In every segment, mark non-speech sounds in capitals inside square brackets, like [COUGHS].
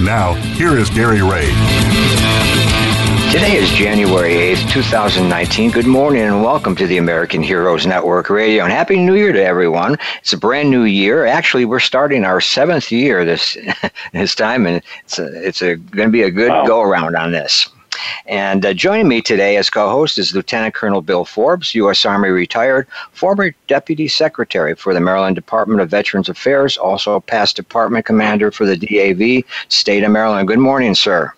Now, here is Gary Ray. Today is January 8th, 2019. Good morning and welcome to the American Heroes Network Radio and Happy New Year to everyone. It's a brand new year. Actually, we're starting our seventh year this [LAUGHS] this time and it's a, it's a, going to be a good wow. go around on this. And uh, joining me today as co host is Lieutenant Colonel Bill Forbes, U.S. Army retired, former Deputy Secretary for the Maryland Department of Veterans Affairs, also past Department Commander for the DAV, State of Maryland. Good morning, sir.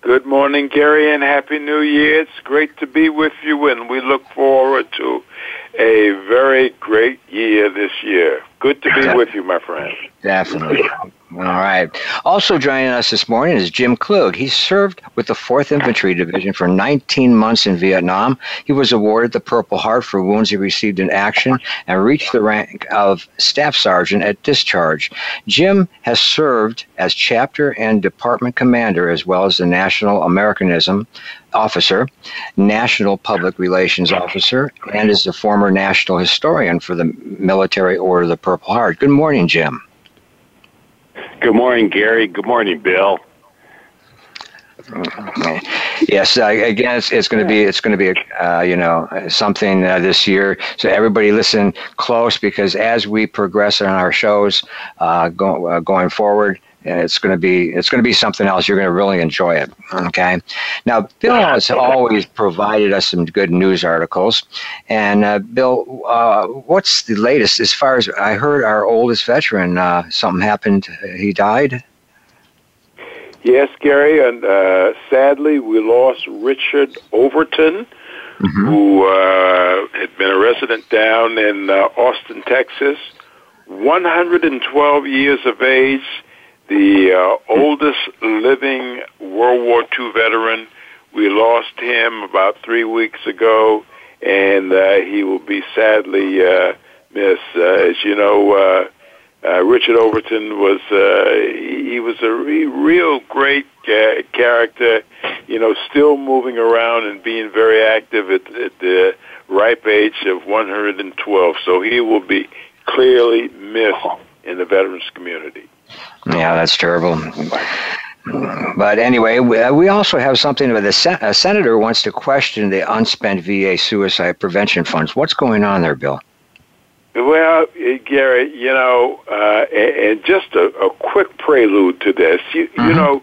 Good morning, Gary, and Happy New Year. It's great to be with you, and we look forward to a very great year this year. Good to be with you, my friend. Definitely. All right. Also joining us this morning is Jim Klug. He served with the 4th Infantry Division for 19 months in Vietnam. He was awarded the Purple Heart for wounds he received in action and reached the rank of Staff Sergeant at discharge. Jim has served as chapter and department commander as well as the National Americanism officer, National Public Relations officer, and is the former national historian for the Military Order of the Purple Heart. Good morning, Jim. Good morning, Gary. Good morning, Bill. [LAUGHS] Yes, uh, again, it's, it's going to be it's going to be uh, you know something uh, this year. So everybody listen close because as we progress on our shows uh, go, uh, going forward, it's going to be it's going to be something else. You're going to really enjoy it. Okay. Now, Bill has always provided us some good news articles, and uh, Bill, uh, what's the latest as far as I heard? Our oldest veteran, uh, something happened. He died. Yes, Gary, and uh, sadly, we lost Richard Overton. Mm-hmm. Who uh, had been a resident down in uh, Austin, Texas, 112 years of age, the uh, oldest living World War II veteran. We lost him about three weeks ago, and uh, he will be sadly uh, missed. Uh, as you know, uh, uh, Richard Overton was uh, he was a re- real great ca- character. You know, still moving around and being very active at, at the ripe age of 112. So he will be clearly missed in the veterans community. Yeah, that's terrible. But anyway, we also have something about the sen- a senator wants to question the unspent VA suicide prevention funds. What's going on there, Bill? Well, Gary, you know, uh, and just a, a, quick prelude to this, you, mm-hmm. you know,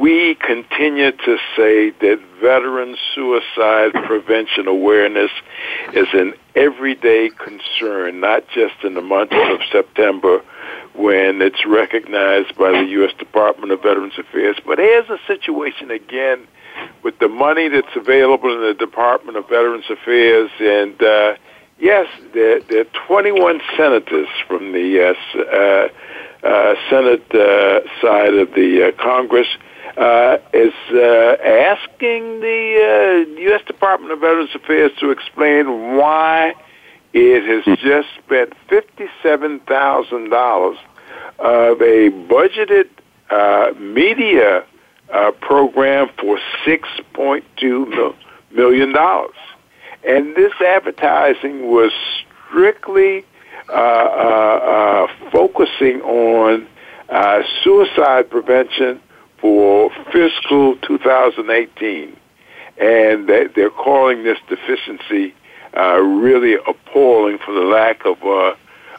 we continue to say that veteran suicide prevention awareness is an everyday concern, not just in the month of September when it's recognized by the U.S. Department of Veterans Affairs. But here's a situation again with the money that's available in the Department of Veterans Affairs. And uh, yes, there, there are 21 senators from the uh, uh, uh, Senate uh, side of the uh, Congress. Uh, is uh, asking the uh, U.S. Department of Veterans Affairs to explain why it has hmm. just spent $57,000 of a budgeted uh, media uh, program for $6.2 million. And this advertising was strictly uh, uh, uh focusing on uh, suicide prevention for fiscal 2018. And they're calling this deficiency uh, really appalling for the lack of uh,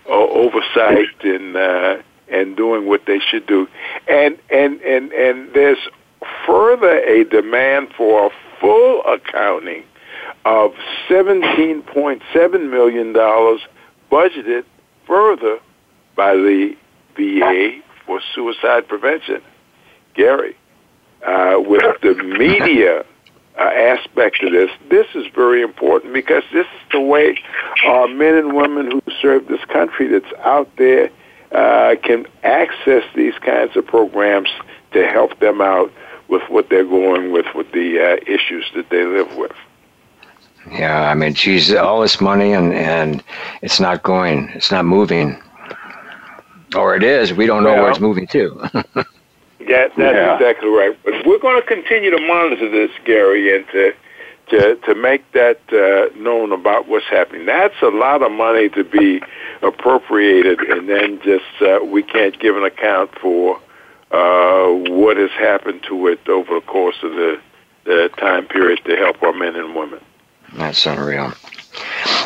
oversight and uh, and doing what they should do. And and and and there's further a demand for a full accounting of $17.7 million budgeted further by the VA for suicide prevention. Gary, uh, with the media uh, aspect of this. This is very important because this is the way our men and women who serve this country that's out there uh, can access these kinds of programs to help them out with what they're going with with the uh, issues that they live with. Yeah, I mean, geez, all this money and and it's not going, it's not moving, or it is. We don't know well, where it's moving to. [LAUGHS] yeah, that's yeah. exactly right. But we're going to continue to monitor this, Gary, and to to to make that uh, known about what's happening. That's a lot of money to be appropriated, and then just uh, we can't give an account for uh, what has happened to it over the course of the, the time period to help our men and women. That's unreal.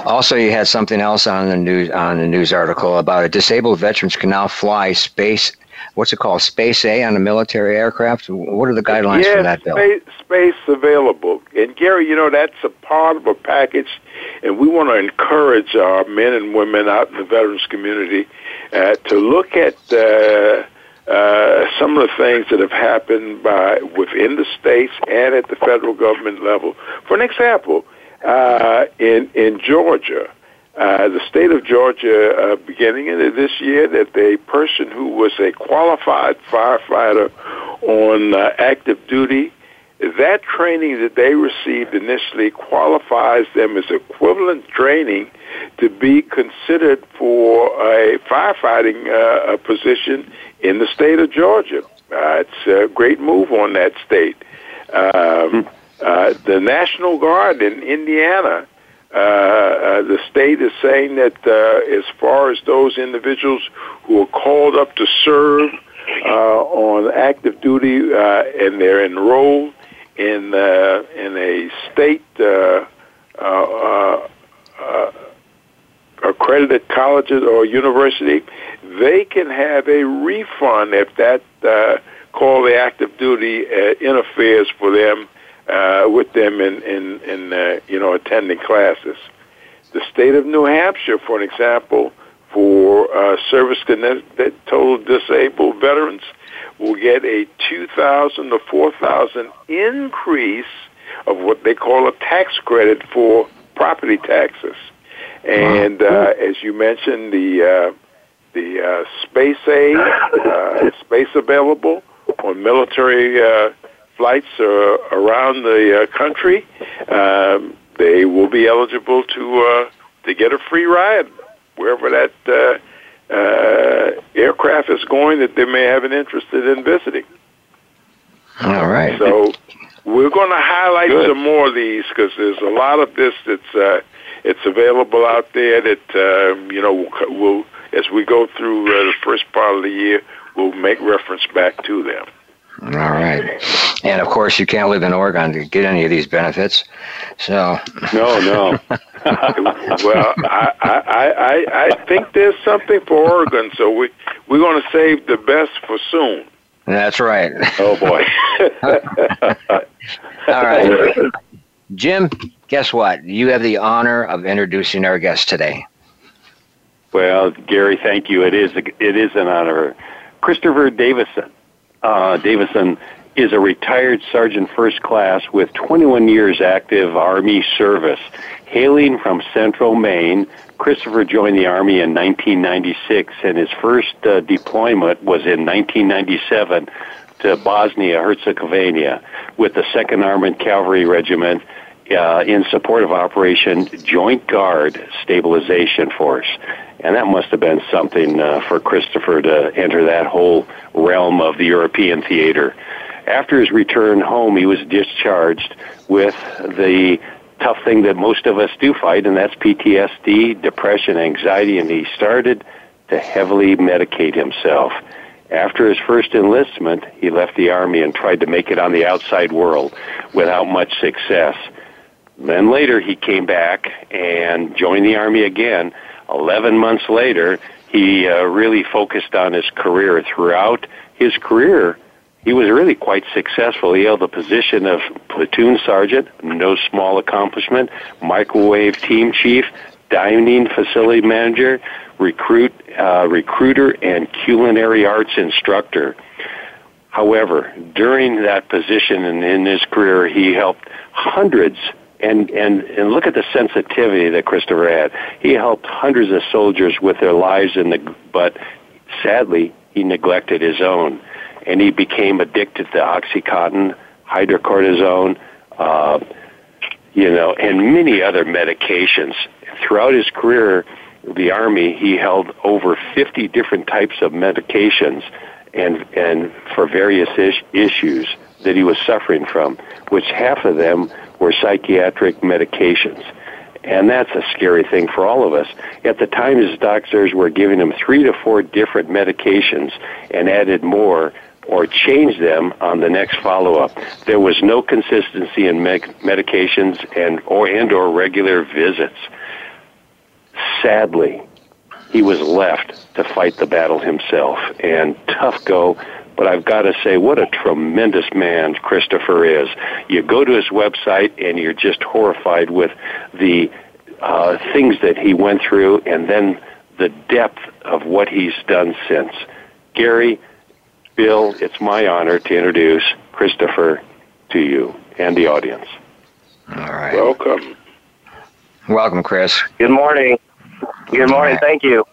Also, you had something else on the news on the news article about a disabled veterans can now fly space. What's it called? Space A on a military aircraft. What are the guidelines yeah, for that bill? Space, space available. And Gary, you know that's a part of a package, and we want to encourage our men and women out in the veterans community uh, to look at. Uh, uh, some of the things that have happened by within the states and at the federal government level. For an example, uh, in in Georgia, uh, the state of Georgia, uh, beginning in this year, that a person who was a qualified firefighter on uh, active duty, that training that they received initially qualifies them as equivalent training to be considered for a firefighting uh, position in the state of Georgia. Uh, it's a great move on that state. Um, uh, the National Guard in Indiana, uh, uh, the state is saying that uh, as far as those individuals who are called up to serve uh, on active duty and they're enrolled in in a state accredited colleges or university, they can have a refund if that call to active duty interferes for them uh, with them in in, in uh, you know attending classes. The state of New Hampshire, for an example, for uh, service connected total disabled veterans, will get a two thousand to four thousand increase of what they call a tax credit for property taxes. And uh, as you mentioned, the uh, the uh, Space A, uh, [LAUGHS] space available on military uh, flights around the uh, country, um, they will be eligible to uh, to get a free ride wherever that uh, uh, aircraft is going that they may have an interest in visiting. All right. So we're going to highlight Good. some more of these because there's a lot of this that's uh, it's available out there that uh, you know will as we go through uh, the first part of the year, we'll make reference back to them. All right, and of course, you can't live in Oregon to get any of these benefits. So no, no. [LAUGHS] well, I, I, I, I think there's something for Oregon, so we we're going to save the best for soon. That's right. Oh boy. [LAUGHS] All right, Jim. Guess what? You have the honor of introducing our guest today. Well, Gary, thank you. It is a, it is an honor. Christopher Davison. Uh, Davison is a retired sergeant first class with 21 years active Army service. Hailing from central Maine, Christopher joined the Army in 1996, and his first uh, deployment was in 1997 to Bosnia Herzegovina with the 2nd Armored Cavalry Regiment uh, in support of Operation Joint Guard Stabilization Force. And that must have been something uh, for Christopher to enter that whole realm of the European theater. After his return home, he was discharged with the tough thing that most of us do fight, and that's PTSD, depression, anxiety, and he started to heavily medicate himself. After his first enlistment, he left the Army and tried to make it on the outside world without much success. Then later he came back and joined the Army again. Eleven months later, he uh, really focused on his career. Throughout his career, he was really quite successful. He held the position of platoon sergeant, no small accomplishment, microwave team chief, dining facility manager, recruit, uh, recruiter, and culinary arts instructor. However, during that position and in his career, he helped hundreds and and and look at the sensitivity that Christopher had. He helped hundreds of soldiers with their lives in the but sadly he neglected his own. and he became addicted to OxyContin, hydrocortisone, uh, you know, and many other medications. Throughout his career, the Army, he held over 50 different types of medications and, and for various is- issues that he was suffering from, which half of them were psychiatric medications. And that's a scary thing for all of us. At the time, his doctors were giving him three to four different medications and added more or changed them on the next follow-up. There was no consistency in me- medications and or and or regular visits. Sadly, he was left to fight the battle himself. And tough go, but I've got to say, what a tremendous man Christopher is. You go to his website and you're just horrified with the uh, things that he went through and then the depth of what he's done since. Gary, Bill, it's my honor to introduce Christopher to you and the audience. All right. Welcome. Welcome, Chris. Good morning. Good morning. Thank you.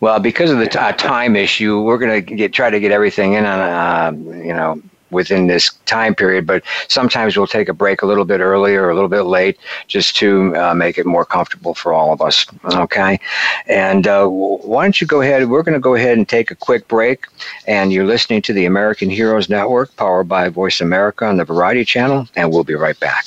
Well, because of the t- uh, time issue, we're going to try to get everything in on uh, you know within this time period. But sometimes we'll take a break a little bit early or a little bit late, just to uh, make it more comfortable for all of us. Okay, and uh, why don't you go ahead? We're going to go ahead and take a quick break. And you're listening to the American Heroes Network, powered by Voice America on the Variety Channel, and we'll be right back.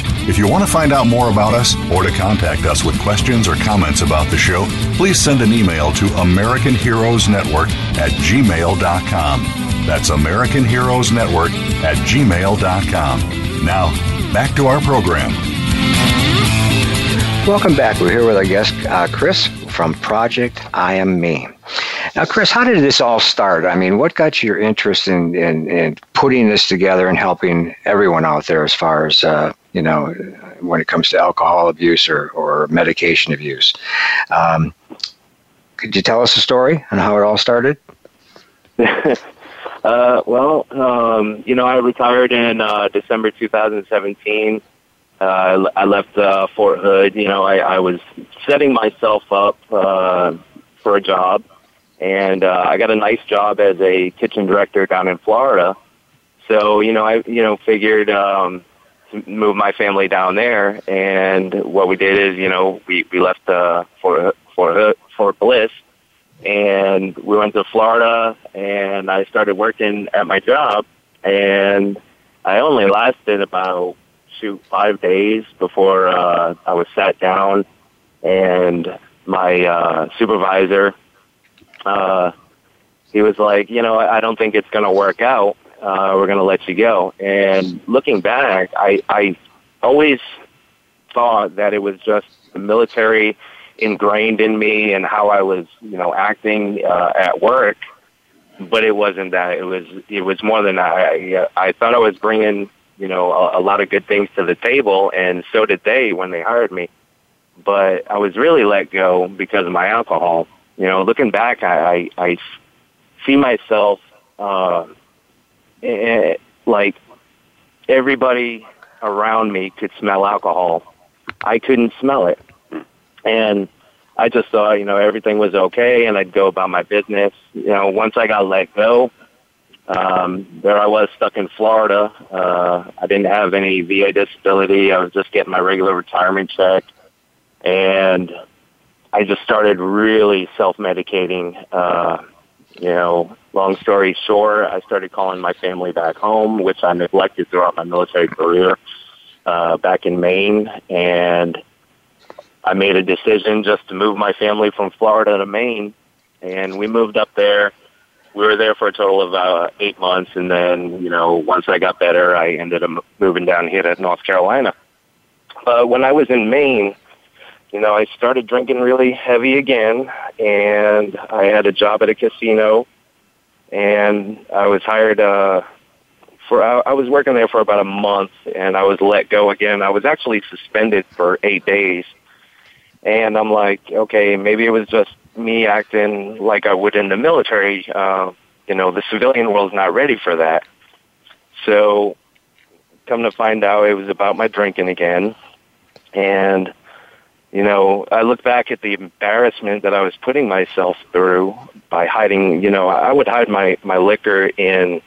If you want to find out more about us or to contact us with questions or comments about the show, please send an email to American Heroes Network at gmail.com. That's American Heroes Network at gmail.com. Now, back to our program. Welcome back. We're here with our guest, uh, Chris from Project I Am Me. Now, Chris, how did this all start? I mean, what got your interest in, in, in putting this together and helping everyone out there as far as, uh, you know, when it comes to alcohol abuse or, or medication abuse? Um, could you tell us a story on how it all started? [LAUGHS] uh, well, um, you know, I retired in uh, December 2017. Uh, I I left uh, Fort Hood. You know, I, I was setting myself up uh, for a job, and uh, I got a nice job as a kitchen director down in Florida. So, you know, I you know figured um, to move my family down there, and what we did is, you know, we we left uh, Fort Hood, Fort Bliss, and we went to Florida, and I started working at my job, and I only lasted about shoot five days before uh, I was sat down, and my uh, supervisor, uh, he was like, you know, I don't think it's going to work out. Uh, we're going to let you go. And looking back, I, I always thought that it was just the military ingrained in me and how I was, you know, acting uh, at work. But it wasn't that. It was it was more than. I, I thought I was bringing you know, a, a lot of good things to the table, and so did they when they hired me. But I was really let go because of my alcohol. You know, looking back, I, I, I see myself uh, eh, like everybody around me could smell alcohol. I couldn't smell it. And I just thought, you know, everything was okay and I'd go about my business. You know, once I got let go, um, there I was stuck in Florida. Uh, I didn't have any VA disability. I was just getting my regular retirement check. And I just started really self-medicating. Uh, you know, long story short, I started calling my family back home, which I neglected throughout my military career uh, back in Maine. And I made a decision just to move my family from Florida to Maine. And we moved up there. We were there for a total of uh, eight months. And then, you know, once I got better, I ended up moving down here to North Carolina. Uh, when I was in Maine, you know, I started drinking really heavy again, and I had a job at a casino, and I was hired uh, for. I, I was working there for about a month, and I was let go again. I was actually suspended for eight days, and I'm like, okay, maybe it was just me acting like I would in the military. Uh, you know, the civilian world's not ready for that. So, come to find out, it was about my drinking again, and you know, I look back at the embarrassment that I was putting myself through by hiding, you know, I would hide my, my liquor in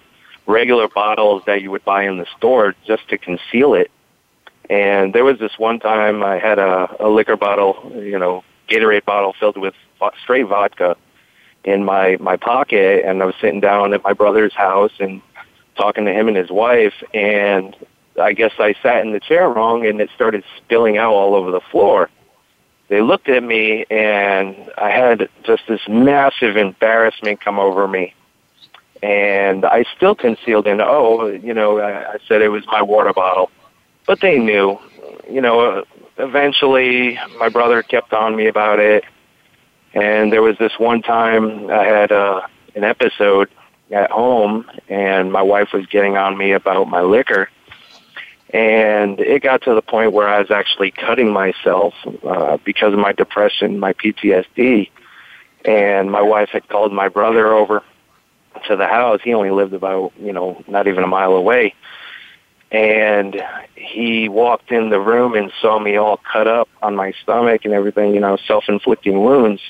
regular bottles that you would buy in the store just to conceal it. And there was this one time I had a, a liquor bottle, you know, Gatorade bottle filled with straight vodka in my, my pocket. And I was sitting down at my brother's house and talking to him and his wife. And I guess I sat in the chair wrong and it started spilling out all over the floor they looked at me and I had just this massive embarrassment come over me. And I still concealed in, oh, you know, I, I said it was my water bottle. But they knew, you know, eventually my brother kept on me about it. And there was this one time I had uh, an episode at home and my wife was getting on me about my liquor and it got to the point where I was actually cutting myself uh, because of my depression, my PTSD. And my wife had called my brother over to the house. He only lived about, you know, not even a mile away. And he walked in the room and saw me all cut up on my stomach and everything, you know, self-inflicting wounds.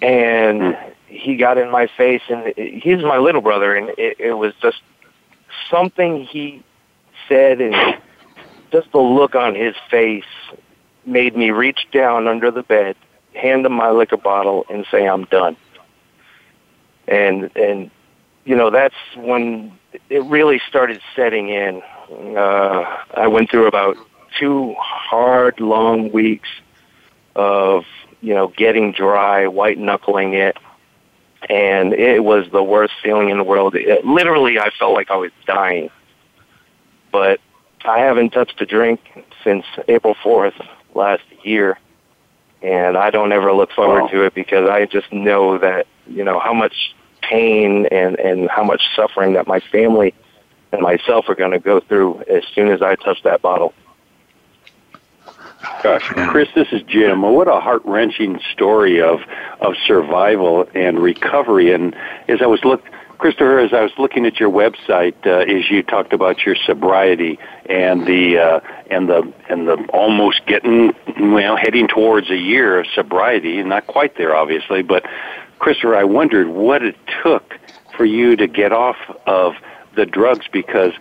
And he got in my face and he's my little brother and it, it was just something he said, and just the look on his face made me reach down under the bed, hand him my liquor bottle, and say, "I'm done." And and you know that's when it really started setting in. Uh, I went through about two hard, long weeks of you know getting dry, white knuckling it, and it was the worst feeling in the world. It, literally, I felt like I was dying but I haven't touched a drink since April 4th last year. And I don't ever look forward wow. to it because I just know that, you know, how much pain and, and how much suffering that my family and myself are going to go through as soon as I touch that bottle. Gosh, Chris, this is Jim. What a heart wrenching story of of survival and recovery. And as I was look, Christopher, as I was looking at your website, uh, as you talked about your sobriety and the uh, and the and the almost getting well heading towards a year of sobriety, not quite there, obviously, but Christopher, I wondered what it took for you to get off of the drugs because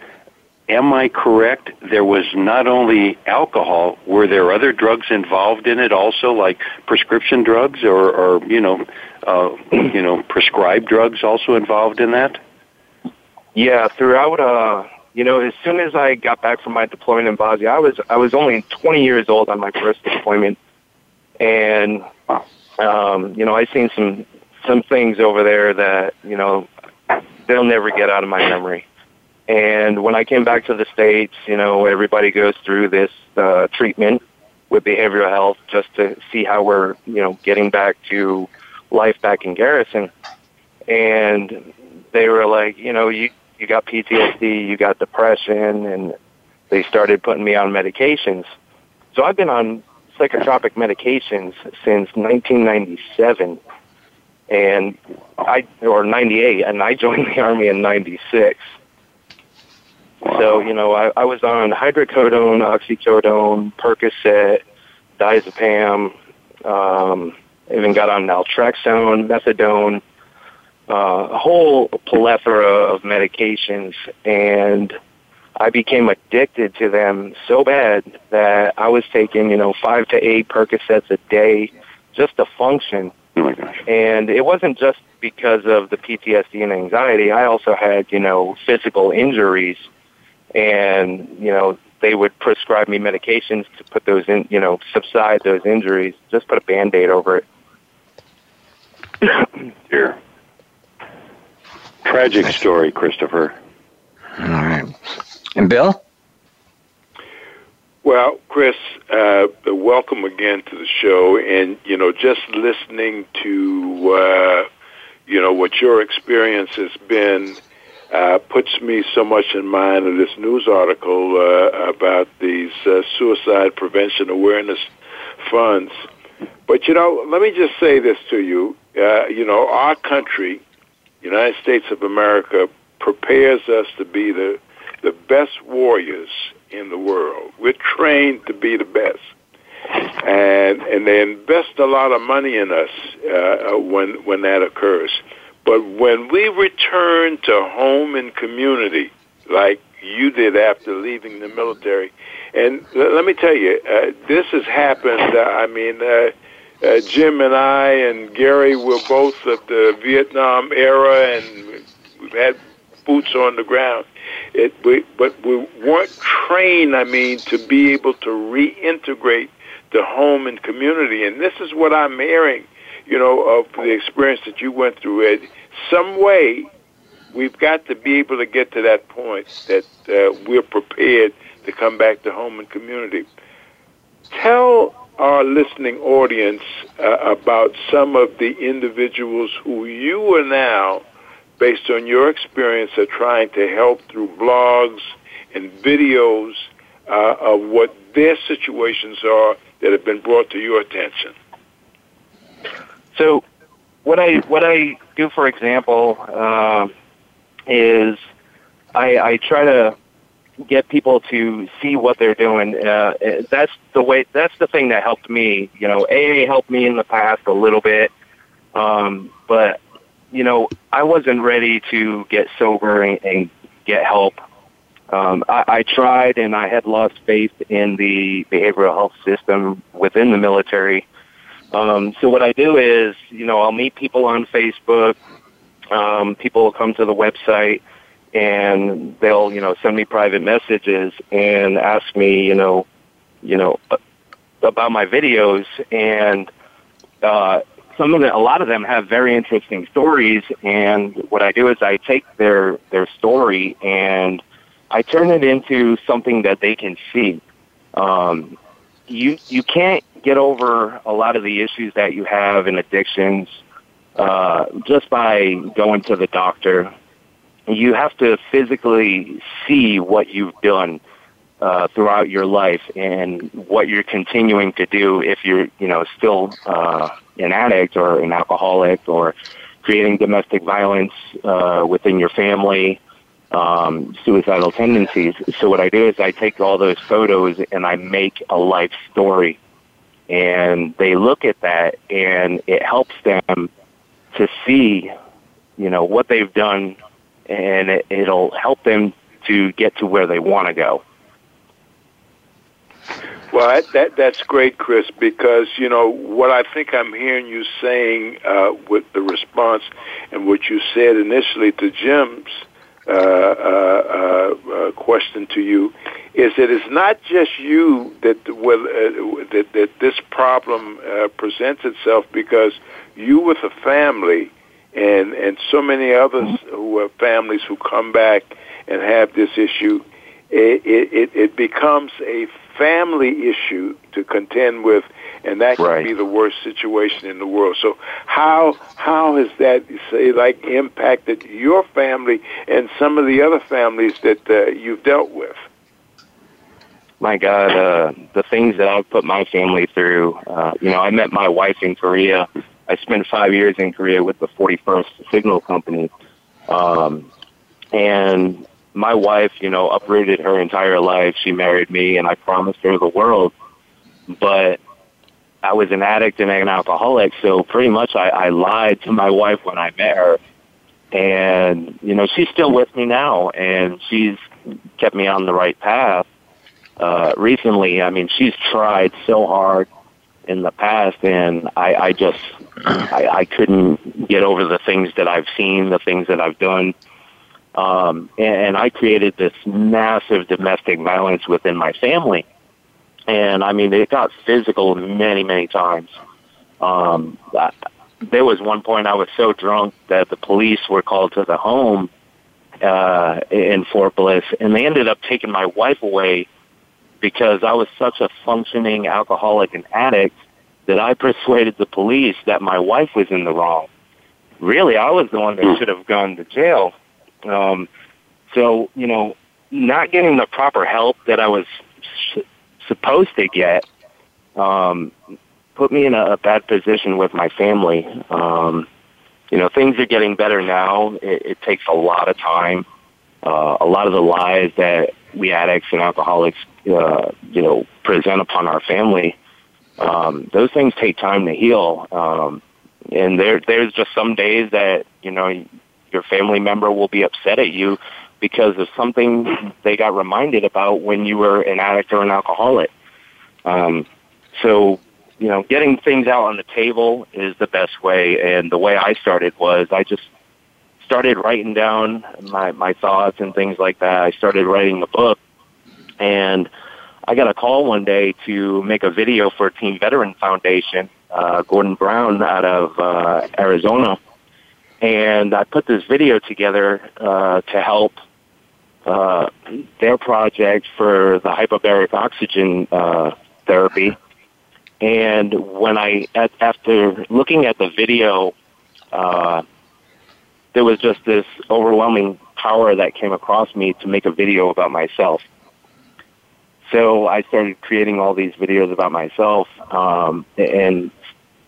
am I correct? There was not only alcohol, were there other drugs involved in it also, like prescription drugs or, or you know, uh, you know, prescribed drugs also involved in that? Yeah, throughout, uh, you know, as soon as I got back from my deployment in Bosnia, I was I was only 20 years old on my first deployment, and um, you know, I seen some some things over there that you know they'll never get out of my memory. And when I came back to the States, you know, everybody goes through this uh, treatment with behavioral health just to see how we're, you know, getting back to life back in Garrison. And they were like, you know, you, you got PTSD, you got depression, and they started putting me on medications. So I've been on psychotropic medications since 1997, and I or 98, and I joined the army in 96. So you know, I, I was on hydrocodone, oxycodone, Percocet, diazepam. Um, even got on naltrexone, methadone, uh, a whole plethora of medications, and I became addicted to them so bad that I was taking, you know, five to eight Percocets a day just to function. Oh my gosh. And it wasn't just because of the PTSD and anxiety. I also had, you know, physical injuries and, you know, they would prescribe me medications to put those in, you know, subside those injuries, just put a band-aid over it. [COUGHS] Here. Tragic story, Christopher. All right. And Bill? Well, Chris, uh, welcome again to the show. And, you know, just listening to, uh, you know, what your experience has been uh, puts me so much in mind of this news article uh, about these uh, suicide prevention awareness funds. But, you know, let me just say this to you. Uh, you know, our country, United States of America, prepares us to be the, the best warriors in the world. We're trained to be the best. And, and they invest a lot of money in us uh, when, when that occurs. But when we return to home and community, like you did after leaving the military, and let me tell you, uh, this has happened. Uh, I mean, uh, uh, Jim and I and Gary were both of the Vietnam era, and we've had boots on the ground. It, we, but we weren't trained. I mean, to be able to reintegrate the home and community. And this is what I'm hearing, you know, of the experience that you went through, Ed. Some way, we've got to be able to get to that point that uh, we're prepared to come back to home and community. Tell our listening audience uh, about some of the individuals who you are now, based on your experience, are trying to help through blogs and videos uh, of what their situations are that have been brought to your attention. So, what I what I do, for example, uh, is I, I try to get people to see what they're doing. Uh, that's the way. That's the thing that helped me. You know, AA helped me in the past a little bit, um, but you know, I wasn't ready to get sober and, and get help. Um, I, I tried, and I had lost faith in the behavioral health system within the military. Um, so what I do is, you know, I'll meet people on Facebook. Um, people will come to the website and they'll, you know, send me private messages and ask me, you know, you know, about my videos. And uh, some of the, a lot of them have very interesting stories. And what I do is I take their their story and I turn it into something that they can see. Um, you you can't get over a lot of the issues that you have in addictions uh, just by going to the doctor. You have to physically see what you've done uh, throughout your life and what you're continuing to do if you're, you know, still uh, an addict or an alcoholic or creating domestic violence uh, within your family, um, suicidal tendencies. So what I do is I take all those photos and I make a life story and they look at that and it helps them to see, you know, what they've done and it, it'll help them to get to where they want to go. Well, that, that that's great, Chris, because you know what I think I'm hearing you saying uh, with the response and what you said initially to Jim's uh, uh, uh, question to you is that it's not just you that well, uh, that that this problem uh, presents itself because you with a family and and so many others who have families who come back and have this issue. It, it, it becomes a family issue to contend with, and that can Right. be the worst situation in the world. So, how how has that say like impacted your family and some of the other families that uh, you've dealt with? my God, uh, the things that I've put my family through. Uh, you know, I met my wife in Korea. I spent five years in Korea with the 41st Signal Company. Um, and my wife, you know, uprooted her entire life. She married me and I promised her the world. But I was an addict and an alcoholic, so pretty much I, I lied to my wife when I met her. And, you know, she's still with me now and she's kept me on the right path uh, recently. I mean, she's tried so hard in the past, and I, I just I, I couldn't get over the things that I've seen, the things that I've done, um, and, and I created this massive domestic violence within my family. And I mean, it got physical many, many times. Um, I, there was one point I was so drunk that the police were called to the home uh, in Fort Bliss, and they ended up taking my wife away because I was such a functioning alcoholic and addict that I persuaded the police that my wife was in the wrong. Really, I was the one that should have gone to jail. Um, so, you know, not getting the proper help that I was supposed to get um, put me in a, a bad position with my family. Um, you know, things are getting better now. It, it takes a lot of time. Uh, a lot of the lies that we addicts and alcoholics, uh, you know, present upon our family, um, those things take time to heal. Um, and there, there's just some days that you know your family member will be upset at you because of something they got reminded about when you were an addict or an alcoholic. Um, so, you know, getting things out on the table is the best way. And the way I started was I just started writing down my, my thoughts and things like that. I started writing a book and I got a call one day to make a video for Team Veteran Foundation, uh, Gordon Brown out of uh, Arizona. And I put this video together uh, to help uh, their project for the hyperbaric oxygen uh, therapy. And when I, at, after looking at the video, uh, there was just this overwhelming power that came across me to make a video about myself. So I started creating all these videos about myself, um, and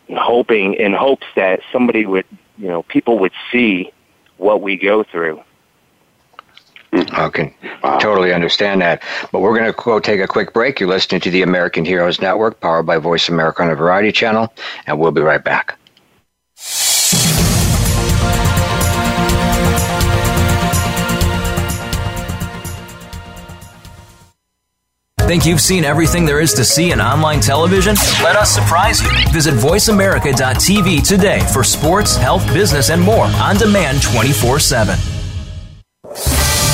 hoping in hopes that somebody would, you know, people would see what we go through. Mm-hmm. Okay, totally understand that. But we're going to go take a quick break. You're listening to the American Heroes Network, powered by Voice America on a Variety Channel, and we'll be right back. Think you've seen everything there is to see in online television? Let us surprise you. Visit VoiceAmerica.tv today for sports, health, business, and more on demand 24 7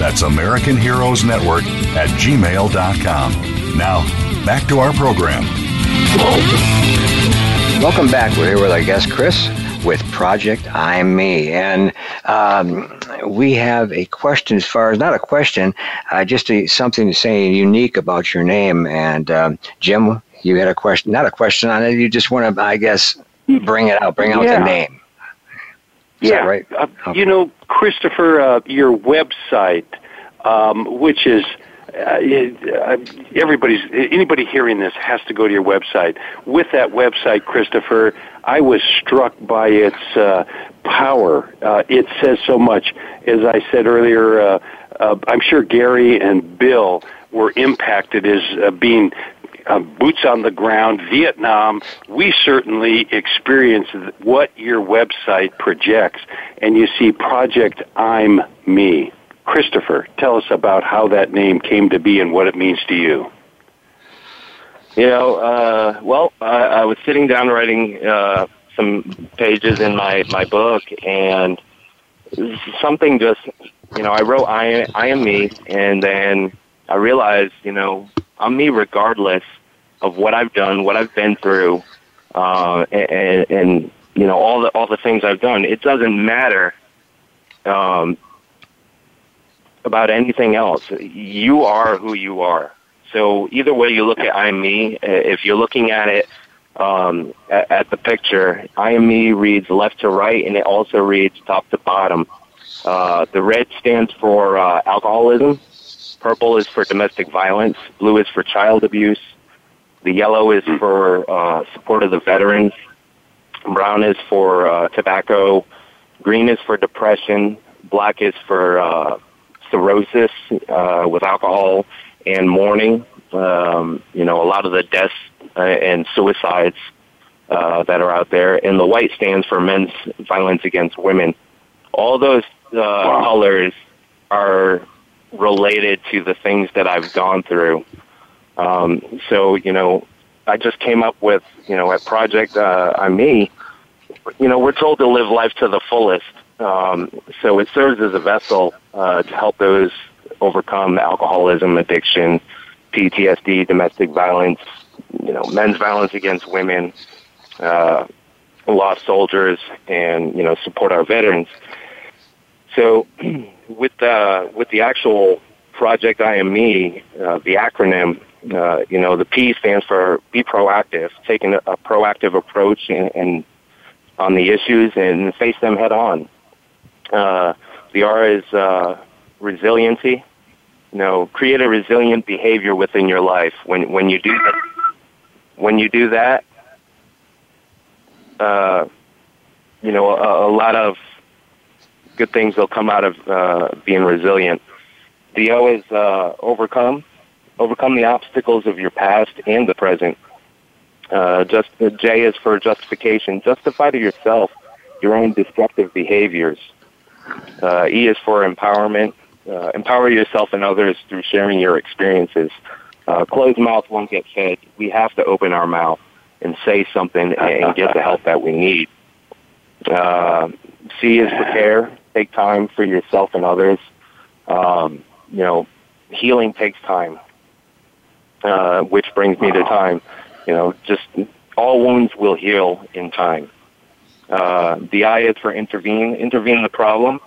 That's American Heroes Network at gmail.com. Now, back to our program. Welcome back. We're here with our guest, Chris, with Project I'm Me. And um, we have a question as far as not a question, uh, just a, something to say unique about your name. And um, Jim, you had a question, not a question on it. You just want to, I guess, bring it out, bring out Yeah. the name. Is yeah, right? Uh, You know, Christopher, uh, your website, um, which is uh, uh, everybody's anybody hearing this has to go to your website. With that website, Christopher, I was struck by its uh, power. Uh, it says so much. As I said earlier, uh, uh, I'm sure Gary and Bill were impacted as uh, being uh, boots on the ground, Vietnam, we certainly experience what your website projects. And you see Project I'm Me. Christopher, tell us about how that name came to be and what it means to you. You know, uh, well, I, I was sitting down writing uh, some pages in my my book, and something just, you know, I wrote "I I am me," and then I realized, you know, I'm me regardless of what I've done, what I've been through, uh, and, and you know all the all the things I've done. It doesn't matter um, about anything else. You are who you are. So either way you look at I am me, uh, if you're looking at it um, at, at the picture, I am me reads left to right, and it also reads top to bottom. Uh, the red stands for uh, alcoholism. Purple is for domestic violence. Blue is for child abuse. The yellow is for uh, support of the veterans. Brown is for uh, tobacco. Green is for depression. Black is for uh, cirrhosis uh, with alcohol and mourning. Um, you know, a lot of the deaths uh, and suicides uh, that are out there. And the white stands for men's violence against women. All those uh, colors are related to the things that I've gone through. Um, so, you know, I just came up with, you know, at Project uh, I'm Me, you know, we're told to live life to the fullest. Um, so it serves as a vessel uh, to help those overcome alcoholism, addiction, PTSD, domestic violence, you know, men's violence against women, uh, lost soldiers, and you know, support our veterans. So, [CLEARS THROAT] with the with the actual project I am me, uh, the acronym, uh, you know, the P stands for be proactive, taking a, a proactive approach and, and on the issues and face them head on. Uh, the R is uh, resiliency. You know, create a resilient behavior within your life. When when you do that, when you do that, uh, you know, a, a lot of good things will come out of uh, being resilient. The O is uh, overcome. Overcome the obstacles of your past and the present. Uh, just the J is for justification. Justify to yourself your own destructive behaviors. Uh, e is for empowerment. Uh, empower yourself and others through sharing your experiences. Uh, closed mouth won't get fed. We have to open our mouth and say something and get the help that we need. Uh, C is for care. Take time for yourself and others. Um, you know, healing takes time, uh, which brings me to time. You know, just all wounds will heal in time. Uh, the I is for intervene. Intervene the problem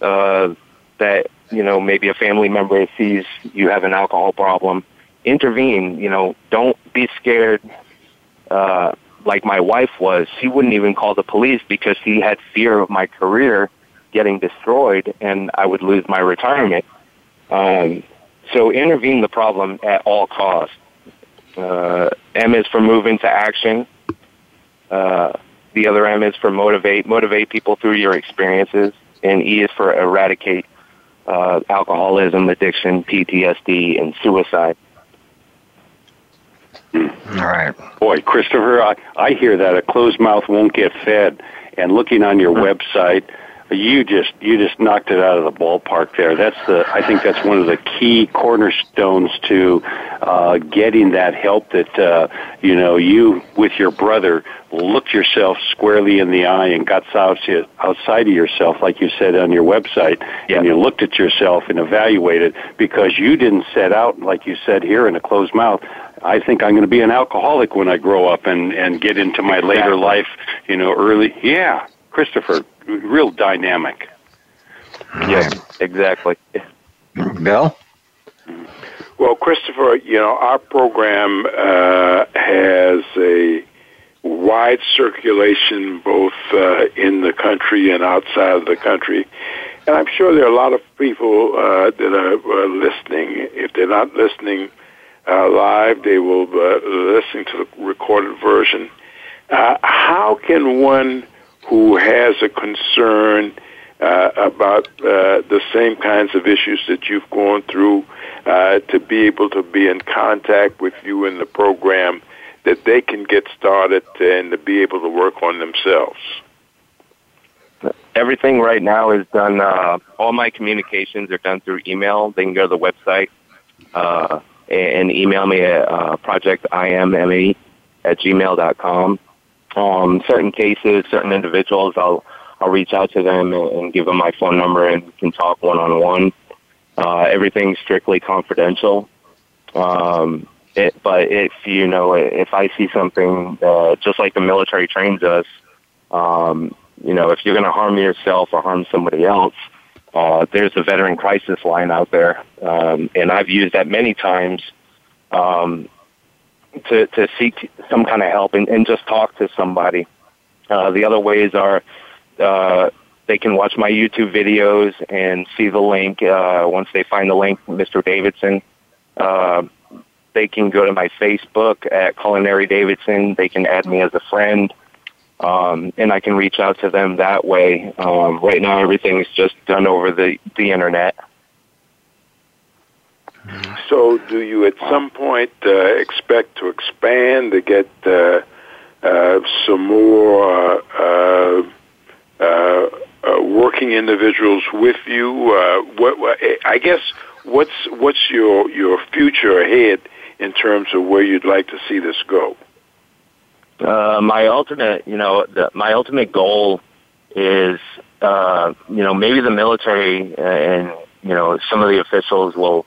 uh, that you know maybe a family member sees you have an alcohol problem. Intervene. You know, don't be scared. Uh, like my wife was, she wouldn't even call the police because she had fear of my career getting destroyed and I would lose my retirement. Um, so intervene the problem at all costs. Uh, M is for move into action. Uh, the other M is for motivate. Motivate people through your experiences. And E is for eradicate uh, alcoholism, addiction, PTSD, and suicide. All right. Boy, Christopher, I, I hear that a closed mouth won't get fed. And looking on your website, you just you just knocked it out of the ballpark there. That's the I think that's one of the key cornerstones to uh, getting that help that uh, you know you with your brother looked yourself squarely in the eye and got out, outside of yourself, like you said on your website, and you looked at yourself and evaluated because you didn't set out like you said here in a closed mouth. I think I'm going to be an alcoholic when I grow up and and get into my later life, you know, early. Yeah, Christopher, real dynamic. Yes, exactly. Bill? Well, Christopher, you know, our program uh, has a wide circulation both uh, in the country and outside of the country. And I'm sure there are a lot of people uh, that are uh, listening. If they're not listening uh, live, they will uh, listen to the recorded version. Uh, how can one who has a concern uh, about uh, the same kinds of issues that you've gone through uh, to be able to be in contact with you in the program that they can get started and to be able to work on themselves? Everything right now is done. Uh, all my communications are done through email. They can go to the website uh, and email me at uh, projectimme at gmail.com. Um, certain cases, certain individuals, I'll I'll reach out to them and, give them my phone number and we can talk one on one. Everything's strictly confidential. Um, it, but if you know, if I see something uh, just like the military trains us, um, you know, if you're going to harm yourself or harm somebody else, uh, there's a veteran crisis line out there, um, and I've used that many times um, to to seek some kind of help and, and just talk to somebody. Uh, the other ways are uh, they can watch my YouTube videos and see the link. Uh, once they find the link, Mr. Davidson, uh, they can go to my Facebook at Culinary Davidson. They can add me as a friend, um, and I can reach out to them that way. Um, right now, everything is just done over the the internet. So, do you at some point uh, expect to expand to get uh, uh, some more uh, uh, uh, working individuals with you? what, I guess what's what's your your future ahead in terms of where you'd like to see this go? My ultimate, you know, the, my ultimate goal is, you know, maybe the military and you know some of the officials will,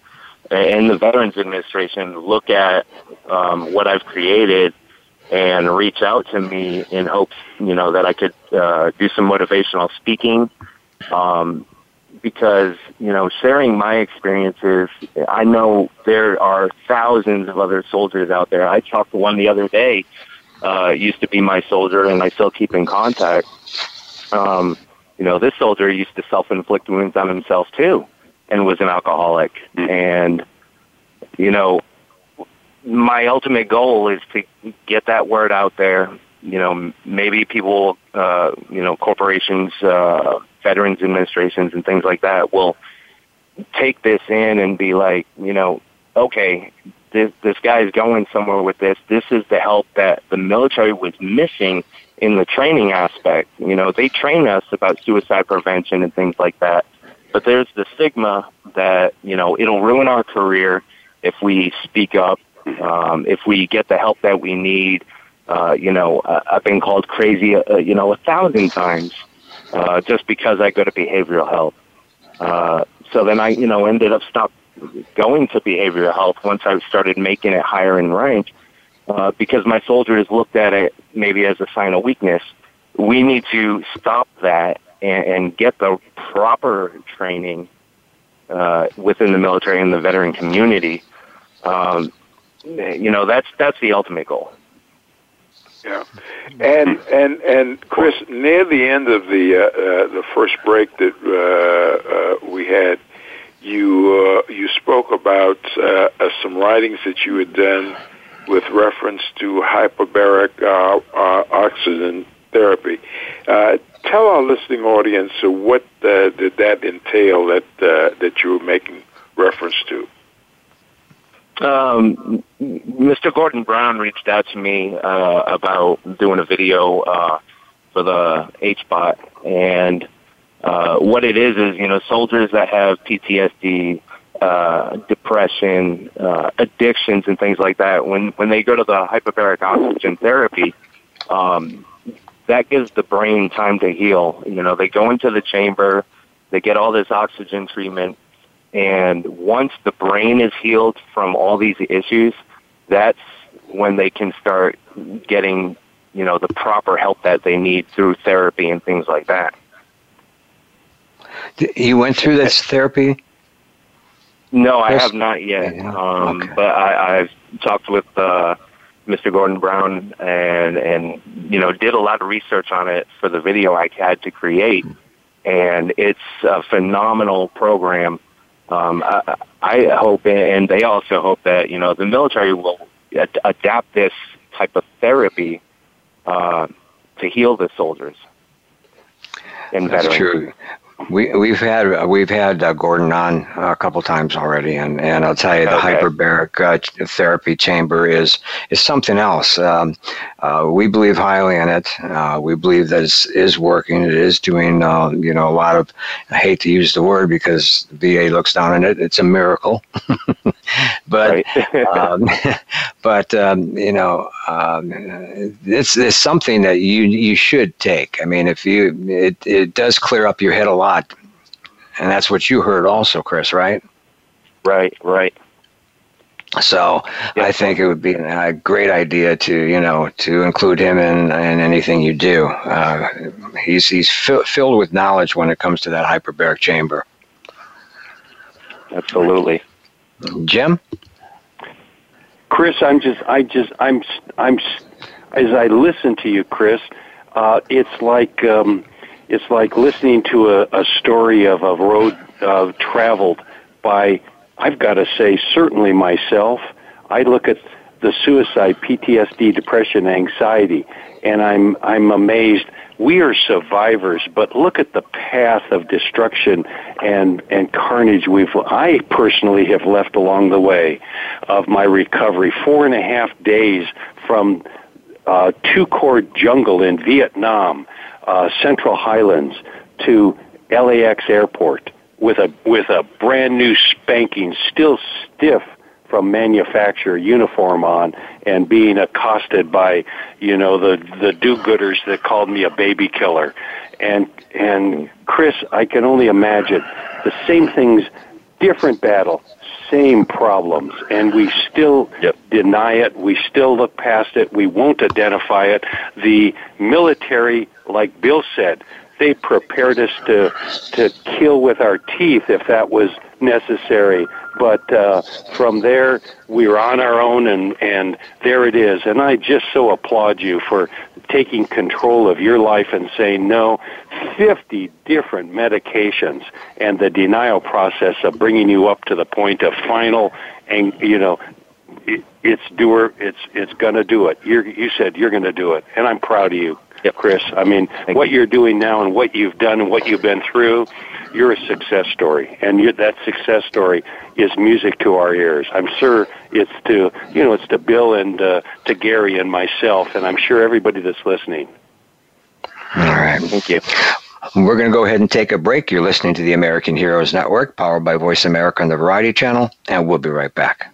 and the Veterans Administration look at um, what I've created and reach out to me in hopes, you know, that I could uh, do some motivational speaking. Um, because you know sharing my experiences i know there are thousands of other soldiers out there. I talked to one the other day uh used to be my soldier and i still keep in contact. Um you know this soldier used to self inflict wounds on himself too and was an alcoholic mm-hmm. and you know my ultimate goal is to get that word out there you know maybe people uh you know corporations uh veterans administrations and things like that will take this in and be like, you know, okay, this this guy is going somewhere with this. This is the help that the military was missing in the training aspect. You know, they train us about suicide prevention and things like that. But there's the stigma that, you know, it'll ruin our career if we speak up, um, if we get the help that we need. Uh, you know, uh, I've been called crazy, uh, you know, a thousand times uh, just because I go to behavioral health. Uh, so then I, you know, ended up stop going to behavioral health once I started making it higher in rank uh, because my soldiers looked at it maybe as a sign of weakness. We need to stop that and, and get the proper training uh, within the military and the veteran community. Um, you know, that's that's the ultimate goal. Yeah, and and and Chris, near the end of the uh, uh, the first break that uh, uh, we had, you uh, you spoke about uh, some writings that you had done with reference to hyperbaric oxygen therapy. Uh, tell our listening audience what uh, did that entail that uh, that you were making reference to. Um, Mr. Gordon Brown reached out to me uh, about doing a video uh, for the HBOT, and uh, what it is is you know soldiers that have PTSD, uh, depression, uh, addictions, and things like that. When when they go to the hyperbaric oxygen therapy, um, that gives the brain time to heal. You know, they go into the chamber, they get all this oxygen treatment and once the brain is healed from all these issues, that's when they can start getting, you know, the proper help that they need through therapy and things like that. You went through this therapy? No, I have not yet. Um, Okay. But I, I've talked with uh, Mr. Gordon Brown and and you know did a lot of research on it for the video I had to create, and it's a phenomenal program. Um, I, I hope, and they also hope that you know the military will ad- adapt this type of therapy uh, to heal the soldiers and That's veterans. true. We we've had we've had uh, Gordon on a couple times already, and, and I'll tell you the Okay. hyperbaric uh, therapy chamber is is something else. Um, uh, we believe highly in it. Uh, we believe that it is working. It is doing uh, you know a lot of. I hate to use the word because the VA looks down on it. It's a miracle, [LAUGHS] but [LAUGHS] um, [LAUGHS] but um, you know um, it's, it's something that you you should take. I mean, if you it it does clear up your head a lot, and that's what you heard also, Chris, right? Right, right. So I think it would be a great idea to you know to include him in, in anything you do. Uh, he's he's fi- filled with knowledge when it comes to that hyperbaric chamber. Absolutely. Jim. Chris, I'm just, I just, I'm, I'm, as I listen to you, Chris, uh, it's like, um, it's like listening to a, a story of a road uh, traveled by, I've got to say, certainly myself. I look at the suicide, PTSD, depression, anxiety, and I'm, I'm amazed. We are survivors, but look at the path of destruction and, and carnage we've, I personally have left along the way of my recovery. Four and a half days from uh, two court jungle in Vietnam, uh, Central Highlands to LAX airport with a, with a brand new spanking, still stiff from manufacturer uniform on and being accosted by you know the the do-gooders that called me a baby killer. And and Chris I can only imagine the same things different battle same problems and we still deny it. We still look past it. We won't identify it. The military like Bill said they prepared us to to kill with our teeth if that was necessary. But uh, from there we were on our own and and there it is. And i just so applaud you for taking control of your life and saying no. 50 different medications and the denial process of bringing you up to the point of final and you know it, it's doer it's it's going to do it. You you said you're going to do it and i'm proud of you Chris. I mean, what you're doing now and what you've done and what you've been through, you're a success story, and you, that success story is music to our ears. I'm sure it's to you know it's to Bill and uh, to Gary and myself, and I'm sure everybody that's listening. All right. Thank you. We're going to go ahead and take a break. You're listening to the American Heroes Network, powered by Voice America on the Variety Channel, and we'll be right back.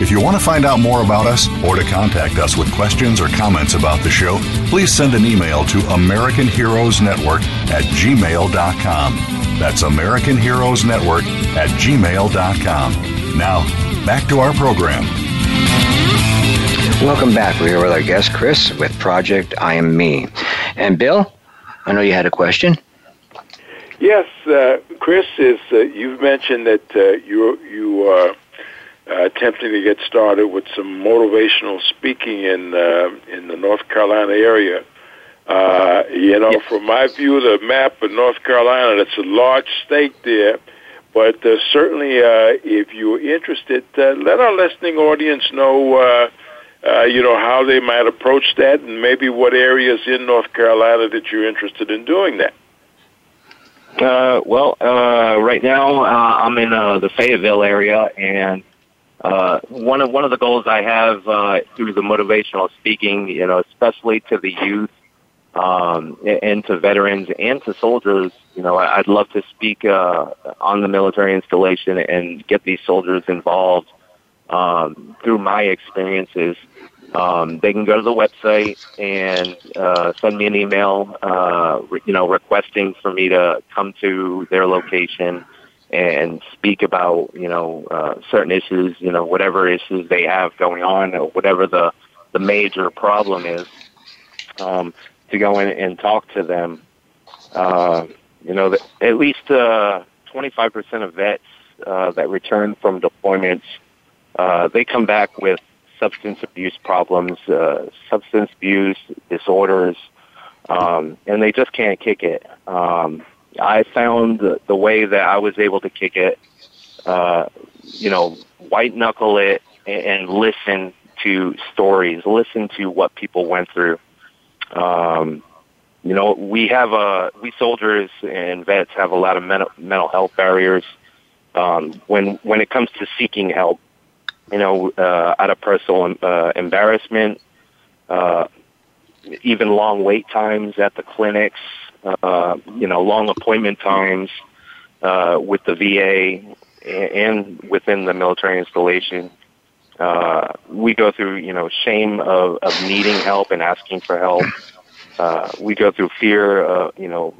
If you want to find out more about us or to contact us with questions or comments about the show, please send an email to American Heroes Network at gmail.com. That's American Heroes Network at gmail.com. Now, back to our program. Welcome back. We're here with our guest, Chris, with Project I Am Me. And Bill, I know you had a question. Yes, uh, Chris, is uh, you've mentioned that uh, you you are uh, attempting to get started with some motivational speaking in uh, in the North Carolina area. Uh, you know, yes. from my view the map of North Carolina, it's a large state there. But uh, certainly, uh, if you're interested, uh, let our listening audience know, uh, uh, you know, how they might approach that, and maybe what areas in North Carolina that you're interested in doing that. Uh, well, uh, right now uh, I'm in uh, the Fayetteville area, and uh, one of one of the goals I have uh, through the motivational speaking, you know, especially to the youth, um, and to veterans and to soldiers, you know, I'd love to speak uh, on the military installation and get these soldiers involved um, through my experiences. Um, they can go to the website and uh, send me an email, uh, re- you know, requesting for me to come to their location and speak about, you know, uh, certain issues, you know, whatever issues they have going on or whatever the, the major problem is, um, to go in and talk to them. Uh, you know, at least uh, 25% of vets uh, that return from deployments, uh, they come back with substance abuse problems, uh, substance abuse disorders, um, and they just can't kick it. Um, I found the, the way that I was able to kick it, uh, you know, white knuckle it and, and listen to stories, listen to what people went through. Um, you know, we have a we soldiers and vets have a lot of mental mental health barriers um, when when it comes to seeking help you know, uh, out of personal uh, embarrassment, uh, even long wait times at the clinics, uh, you know, long appointment times uh, with the VA and within the military installation. Uh, we go through, you know, shame of, of needing help and asking for help. Uh, we go through fear, of, you know,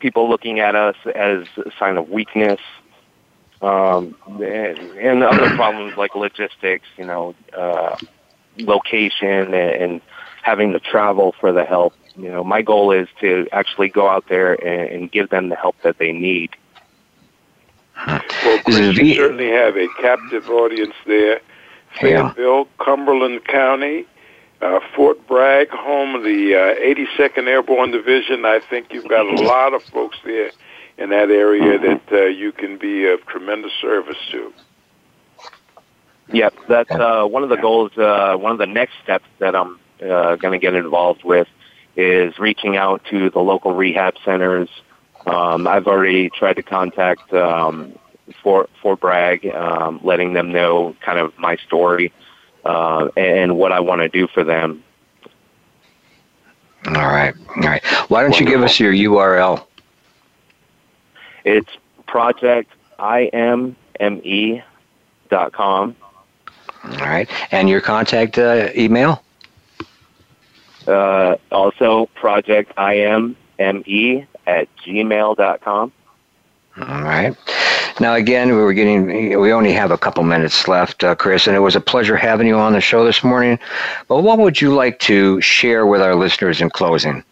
people looking at us as a sign of weakness um, and, and other problems like logistics, you know, uh, location and, and having to travel for the help. You know, my goal is to actually go out there and, and give them the help that they need. Well, Chris, you certainly have a captive audience there. Fayetteville, yeah. Cumberland County, uh, Fort Bragg, home of the uh, 82nd Airborne Division. I think you've got a lot of folks there in that area that uh, you can be of tremendous service to. Yep, that's uh, one of the goals. Uh, one of the next steps that I'm uh, going to get involved with is reaching out to the local rehab centers. Um, I've already tried to contact um, Fort Fort Bragg, um, letting them know kind of my story uh, and what I want to do for them. All right, all right. Why don't Wonderful. you give us your URL? It's projectime.me.com. All right. And your contact uh, email? Uh, also, projectime at gmail.com. All right. Now, again, we were getting, we only have a couple minutes left, uh, Chris, and it was a pleasure having you on the show this morning. But what would you like to share with our listeners in closing?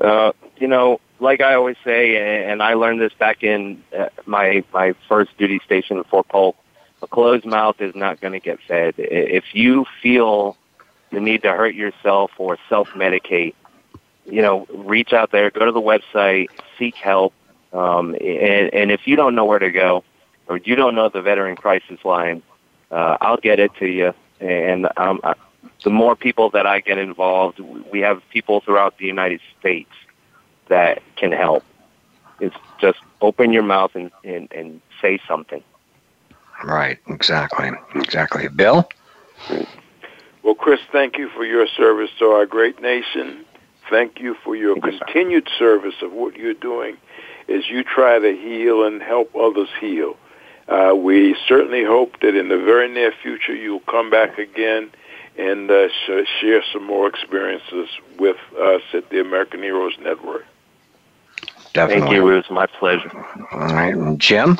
Uh, you know, like I always say, and I learned this back in uh, my my first duty station in Fort Polk, a closed mouth is not going to get fed. If you feel the need to hurt yourself or self-medicate, you know, reach out there, go to the website, seek help, um, and, and if you don't know where to go or you don't know the veteran crisis line, uh, I'll get it to you, and um, the more people that I get involved, we have people throughout the United States that can help. It's just open your mouth and, and, and say something. Right, exactly, exactly. Bill? Well, Chris, thank you for your service to our great nation. Thank you for your thank continued you, service of what you're doing as you try to heal and help others heal. Uh, we certainly hope that in the very near future you'll come back again and uh, sh- share some more experiences with us at the American Heroes Network. Definitely. Thank you. It was my pleasure. All right. Jim?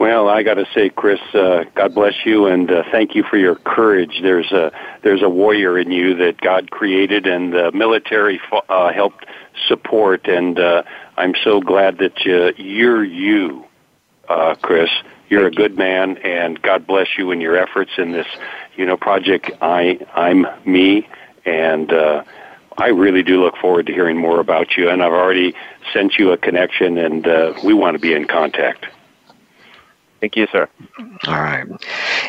Well, I got to say, Chris, uh, God bless you, and uh, thank you for your courage. There's a there's a warrior in you that God created, and the military uh, helped support. And uh, I'm so glad that uh, you're you, uh, Chris. You're a good man, and God bless you in your efforts in this, you know, project. I I'm me, and uh, I really do look forward to hearing more about you. And I've already sent you a connection, and uh, we want to be in contact. Thank you, sir. All right.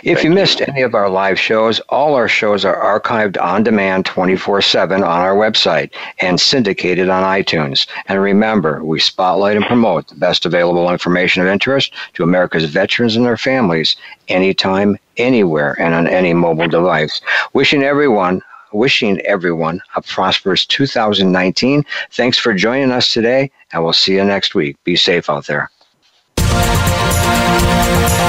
If Thank you missed you. any of our live shows, all our shows are archived on demand 24 7 on our website and syndicated on iTunes. And remember, we spotlight and promote the best available information of interest to America's veterans and their families anytime, anywhere, and on any mobile device. Wishing everyone wishing everyone a prosperous 2019. Thanks for joining us today, and we'll see you next week. Be safe out there.